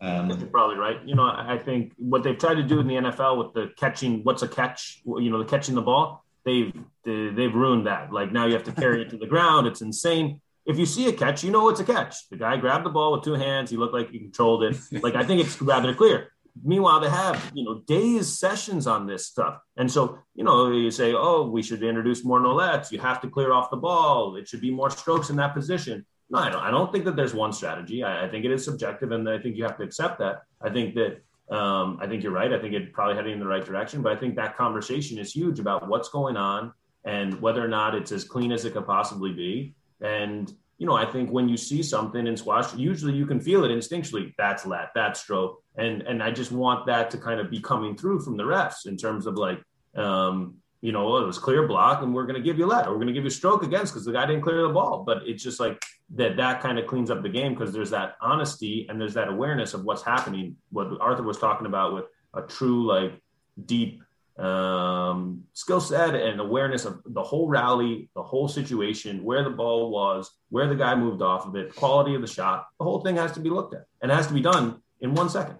Um, You're probably right. You know, I think what they've tried to do in the NFL with the catching, what's a catch? You know, the catching the ball, they've they've ruined that. Like now you have to carry it to the ground. It's insane. If you see a catch, you know it's a catch. The guy grabbed the ball with two hands. He looked like he controlled it. Like I think it's rather clear. Meanwhile, they have you know days sessions on this stuff, and so you know you say, oh, we should introduce more no lets. You have to clear off the ball. It should be more strokes in that position. No, I don't. I don't think that there's one strategy. I, I think it is subjective, and I think you have to accept that. I think that um, I think you're right. I think it's probably heading in the right direction, but I think that conversation is huge about what's going on and whether or not it's as clean as it could possibly be. And you know, I think when you see something in squash, usually you can feel it instinctually. That's let, that's stroke, and and I just want that to kind of be coming through from the refs in terms of like, um, you know, oh, it was clear block, and we're going to give you let, or we're going to give you stroke against because the guy didn't clear the ball. But it's just like that. That kind of cleans up the game because there's that honesty and there's that awareness of what's happening. What Arthur was talking about with a true like deep um, skill set and awareness of the whole rally, the whole situation, where the ball was, where the guy moved off of it, quality of the shot. The whole thing has to be looked at and it has to be done in one second.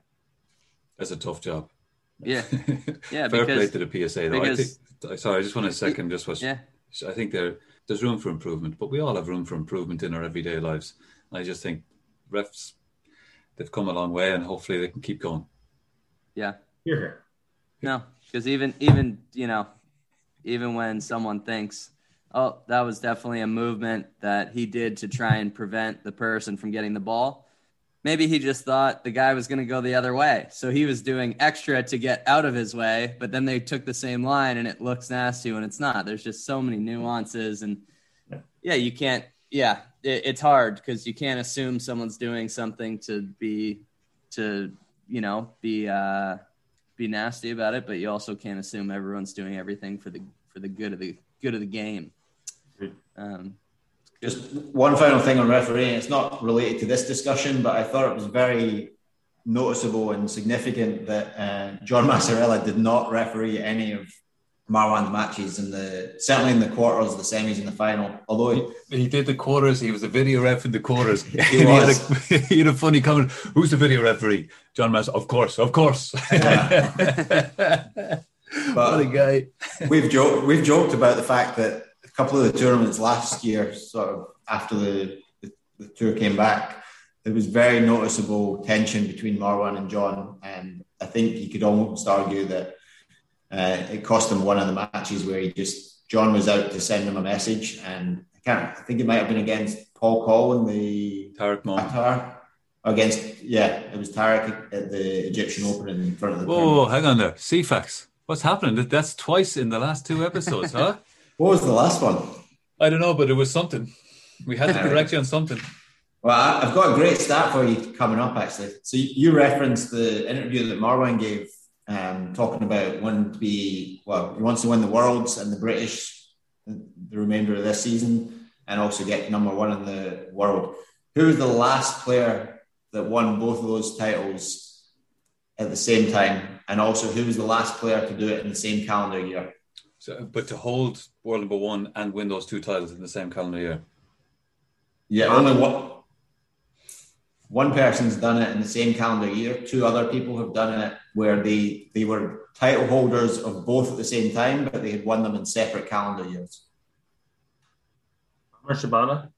That's a tough job. Yeah, yeah. Fair because, play to the PSA though. Because, I think, sorry, I just want to second just what. Yeah. I think there there's room for improvement, but we all have room for improvement in our everyday lives. I just think refs they've come a long way, and hopefully they can keep going. Yeah. Here. No, because even even you know even when someone thinks oh that was definitely a movement that he did to try and prevent the person from getting the ball maybe he just thought the guy was going to go the other way. So he was doing extra to get out of his way but then they took the same line and it looks nasty when it's not. There's just so many nuances and yeah. You can't yeah it, it's hard because you can't assume someone's doing something to be to you know be uh be nasty about it, but you also can't assume everyone's doing everything for the for the good of the good of the game. Um, Just one final thing on refereeing. It's not related to this discussion, but I thought it was very noticeable and significant that uh, John Massarella did not referee any of Marwan's matches in the certainly in the quarters, the semis, and the final. Although he, he did the quarters, he was a video ref in the quarters. he, he, had a, he, had a, funny comment. Who's the video referee? John Mass. Of course, of course. Yeah. what a guy. we've joked we've joked about the fact that a couple of the tournaments last year, sort of after the, the, the tour came back, there was very noticeable tension between Marwan and John, and I think you could almost argue that uh, it cost him one of the matches where he just John was out to send him a message, and I can't. I think it might have been against Paul Coll in the Tarek Qatar against yeah, it was Tarek at the Egyptian Open in front of the. Whoa, hang on there, CFAX. What's happening? That's twice in the last two episodes, huh? what was the last one? I don't know, but it was something. We had to correct you on something. Well, I've got a great stat for you coming up, actually. So you referenced the interview that Marwan gave um, talking about wanting to be well, he wants to win the worlds and the British the remainder of this season, and also get number one in the world. Who was the last player that won both of those titles at the same time, and also who was the last player to do it in the same calendar year? So, but to hold world number one and win those two titles in the same calendar year. Yeah, only one one person's done it in the same calendar year. Two other people have done it where they they were title holders of both at the same time, but they had won them in separate calendar years. Or Shabana?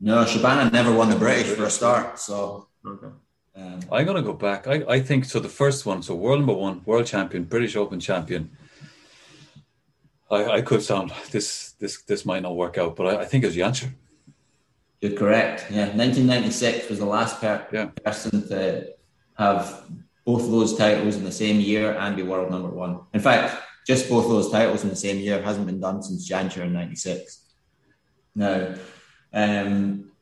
No, Shabana never won the British for a start. So okay. Um, I'm going to go back. I, I think so. The first one, so world number one, world champion, British Open champion. I, I could sound this this this might not work out, but I, I think it's Jansher. You're correct. Yeah, 1996 was the last per- yeah. person to have both of those titles in the same year and be world number one. In fact, just both of those titles in the same year hasn't been done since Jansher in '96. Now, um,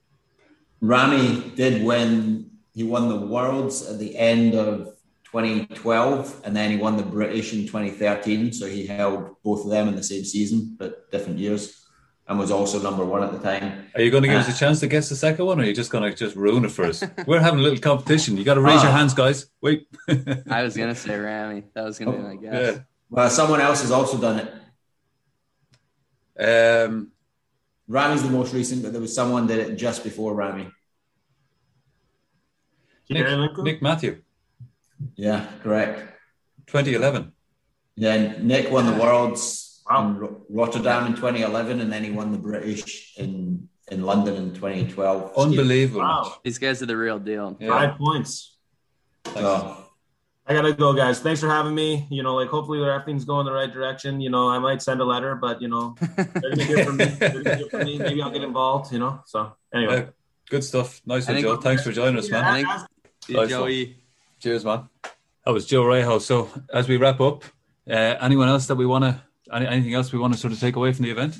Ramy did win. He won the worlds at the end of 2012, and then he won the British in 2013. So he held both of them in the same season, but different years and was also number one at the time. Are you going to give uh, us a uh, chance to guess the second one, or are you just going to just ruin it for us? We're having a little competition. You got to raise your ah. hands, guys. Wait. I was going to say Rami. That was going to oh, be my guess. Yeah. Well, someone else has also done it. Um, Ramy's the most recent, but there was someone did it just before Rami. Nick, Nick Matthew. Yeah, correct. 2011. Yeah, Nick won the Worlds wow. in Rotterdam in 2011, and then he won the British in in London in 2012. Unbelievable! Wow. These guys are the real deal. Yeah. Five points. So, I gotta go, guys. Thanks for having me. You know, like hopefully everything's going the right direction. You know, I might send a letter, but you know, they're gonna hear from me. Hear from me. Maybe I'll get involved. You know. So anyway, yeah, good stuff. Nice one, Joe. Thanks for joining us, man. Nice Joey. Cheers, man. That was Joe Rejo. So as we wrap up, uh, anyone else that we want to any, anything else we want to sort of take away from the event?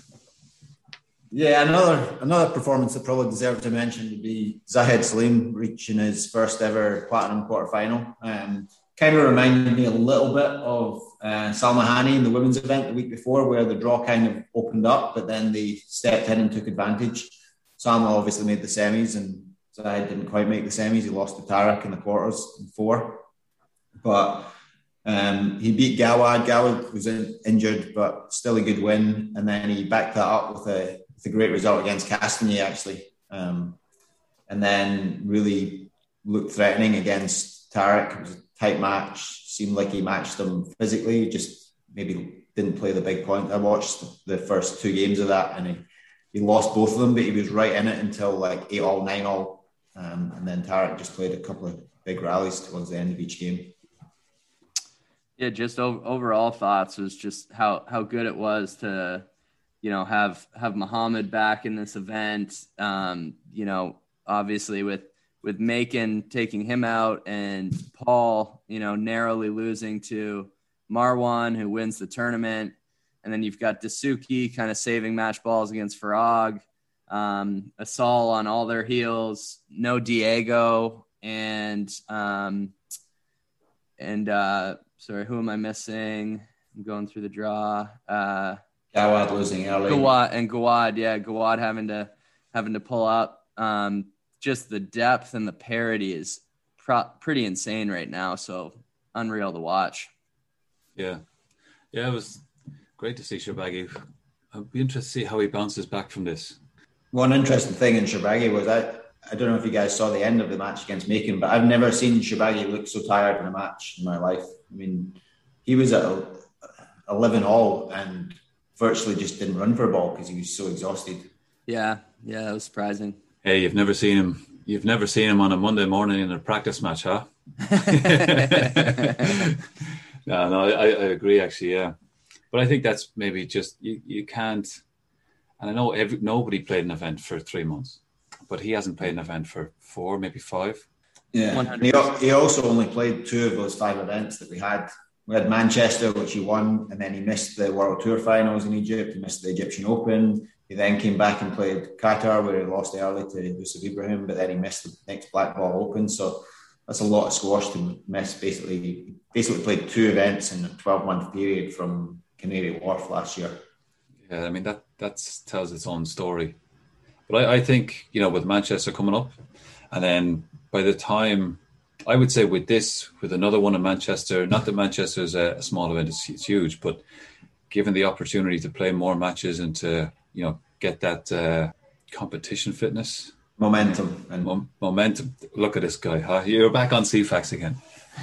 Yeah, another another performance that probably deserves to mention would be Zahed Saleem reaching his first ever platinum quarterfinal. Um, kind of reminded me a little bit of uh, Salma Hani in the women's event the week before, where the draw kind of opened up, but then they stepped in and took advantage. Salma obviously made the semis, and Zahed didn't quite make the semis. He lost to Tarek in the quarters in four, but um, he beat Gawad. Gawad was in, injured, but still a good win. And then he backed that up with a, with a great result against Castagnet, actually. Um, and then really looked threatening against Tarek. It was a tight match. Seemed like he matched them physically, just maybe didn't play the big point. I watched the first two games of that and he, he lost both of them, but he was right in it until like eight all, nine all. Um, and then Tarek just played a couple of big rallies towards the end of each game. Yeah, just overall thoughts was just how how good it was to, you know, have have Muhammad back in this event. Um, you know, obviously with with Makin taking him out and Paul, you know, narrowly losing to Marwan, who wins the tournament. And then you've got Dessouky kind of saving match balls against Farag. Um, Asal on all their heels, no Diego, and um, and uh, sorry, who am I missing? I'm going through the draw. Uh, Gawad losing early. Gawad and Gawad, yeah, Gawad having to having to pull up. Um, just the depth and the parity is pro- pretty insane right now. So unreal to watch. Yeah, yeah, it was great to see Shorbagy. I'd be interested to see how he bounces back from this. One interesting thing in Shorbagy was I, I don't know if you guys saw the end of the match against Makin, but I've never seen Shorbagy look so tired in a match in my life. I mean, he was at 11 all and virtually just didn't run for a ball because he was so exhausted. Yeah, yeah, that was surprising. Hey, you've never seen him. You've never seen him on a Monday morning in a practice match, huh? no, no, I, I agree. Actually, yeah, but I think that's maybe just you. You can't. And I know every, nobody played an event for three months, but he hasn't played an mm-hmm. event for four, maybe five. Yeah, he, he also only played two of those five events that we had. We had Manchester, which he won, and then he missed the World Tour finals in Egypt. He missed the Egyptian Open. He then came back and played Qatar, where he lost early to Yusuf Ibrahim, but then he missed the next Black Ball Open. So that's a lot of squash to miss. Basically, basically played two events in a 12 month period from Canary Wharf last year. Yeah, I mean that that tells its own story. But I, I think you know with Manchester coming up, and then by the time I would say with this, with another one in Manchester, not that Manchester is a, small event, it's, it's, huge, but given the opportunity to play more matches and to, you know, get that uh, competition fitness. Momentum. And Mo- momentum. Look at this guy, huh? You're back on CFAX again.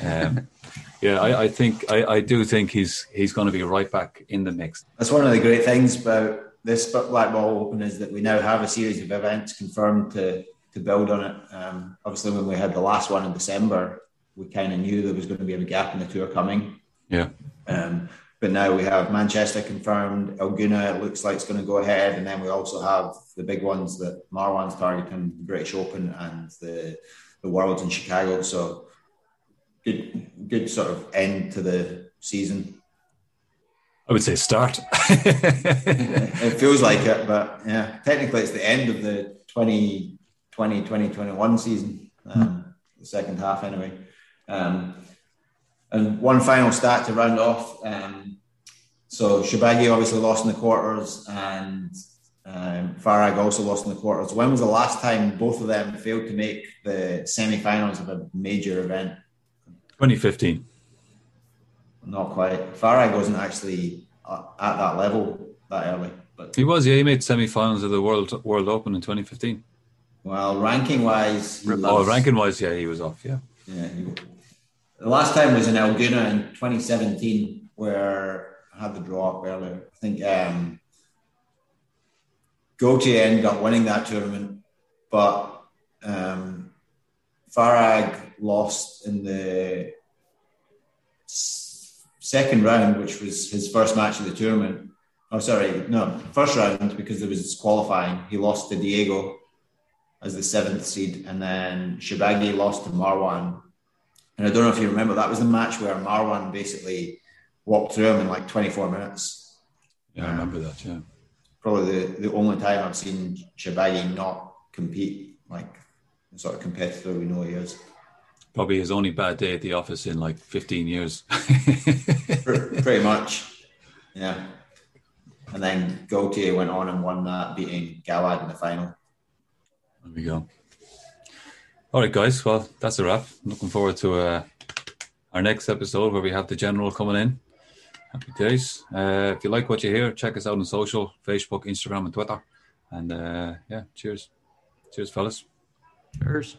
Um, yeah, I, I think, I, I, do think he's he's going to be right back in the mix. That's one of the great things about this Black Ball Open is that we now have a series of events confirmed to to build on it. Um, obviously, when we had the last one in December, we kind of knew there was going to be a gap in the tour coming. Yeah. Um, but now we have Manchester confirmed, El Gouna it looks like it's going to go ahead. And then we also have the big ones that Marwan's targeting, the British Open and the, the Worlds in Chicago. So good, good sort of end to the season. I would say start. it feels like it, but yeah, technically it's the end of the 20, 20, 2021 season, um, the second half anyway. Um, and one final stat to round off. Um, so Shorbagy obviously lost in the quarters, and um, Farag also lost in the quarters. When was the last time both of them failed to make the semi-finals of a major event? 2015. Not quite. Farag wasn't actually at that level that early, but he was. Yeah, he made semi-finals of the World World Open in 2015. Well, ranking wise, oh, ranking wise, yeah, he was off. Yeah, yeah. He, the last time was in El Gouna in 2017, where I had the draw up earlier. I think um, Gaultier ended up winning that tournament, but um, Farag lost in the second round, which was his first match of the tournament. Oh, sorry, no, first round because there was qualifying. He lost to Diego as the seventh seed, and then Shorbagy lost to Marwan. And I don't know if you remember, that was the match where Marwan basically walked through him in like 24 minutes. Yeah, I remember that. Yeah, probably the, the only time I've seen Shorbagy not compete like the sort of competitor we know he is. Probably his only bad day at the office in like 15 years. Pretty much, yeah. And then Gaultier went on and won that, beating Gawad in the final. There we go. All right, guys. Well, that's a wrap. looking forward to uh, our next episode where we have the general coming in. Happy days. Uh, if you like what you hear, check us out on social Facebook, Instagram, and Twitter. And uh, yeah, cheers. Cheers, fellas. Cheers.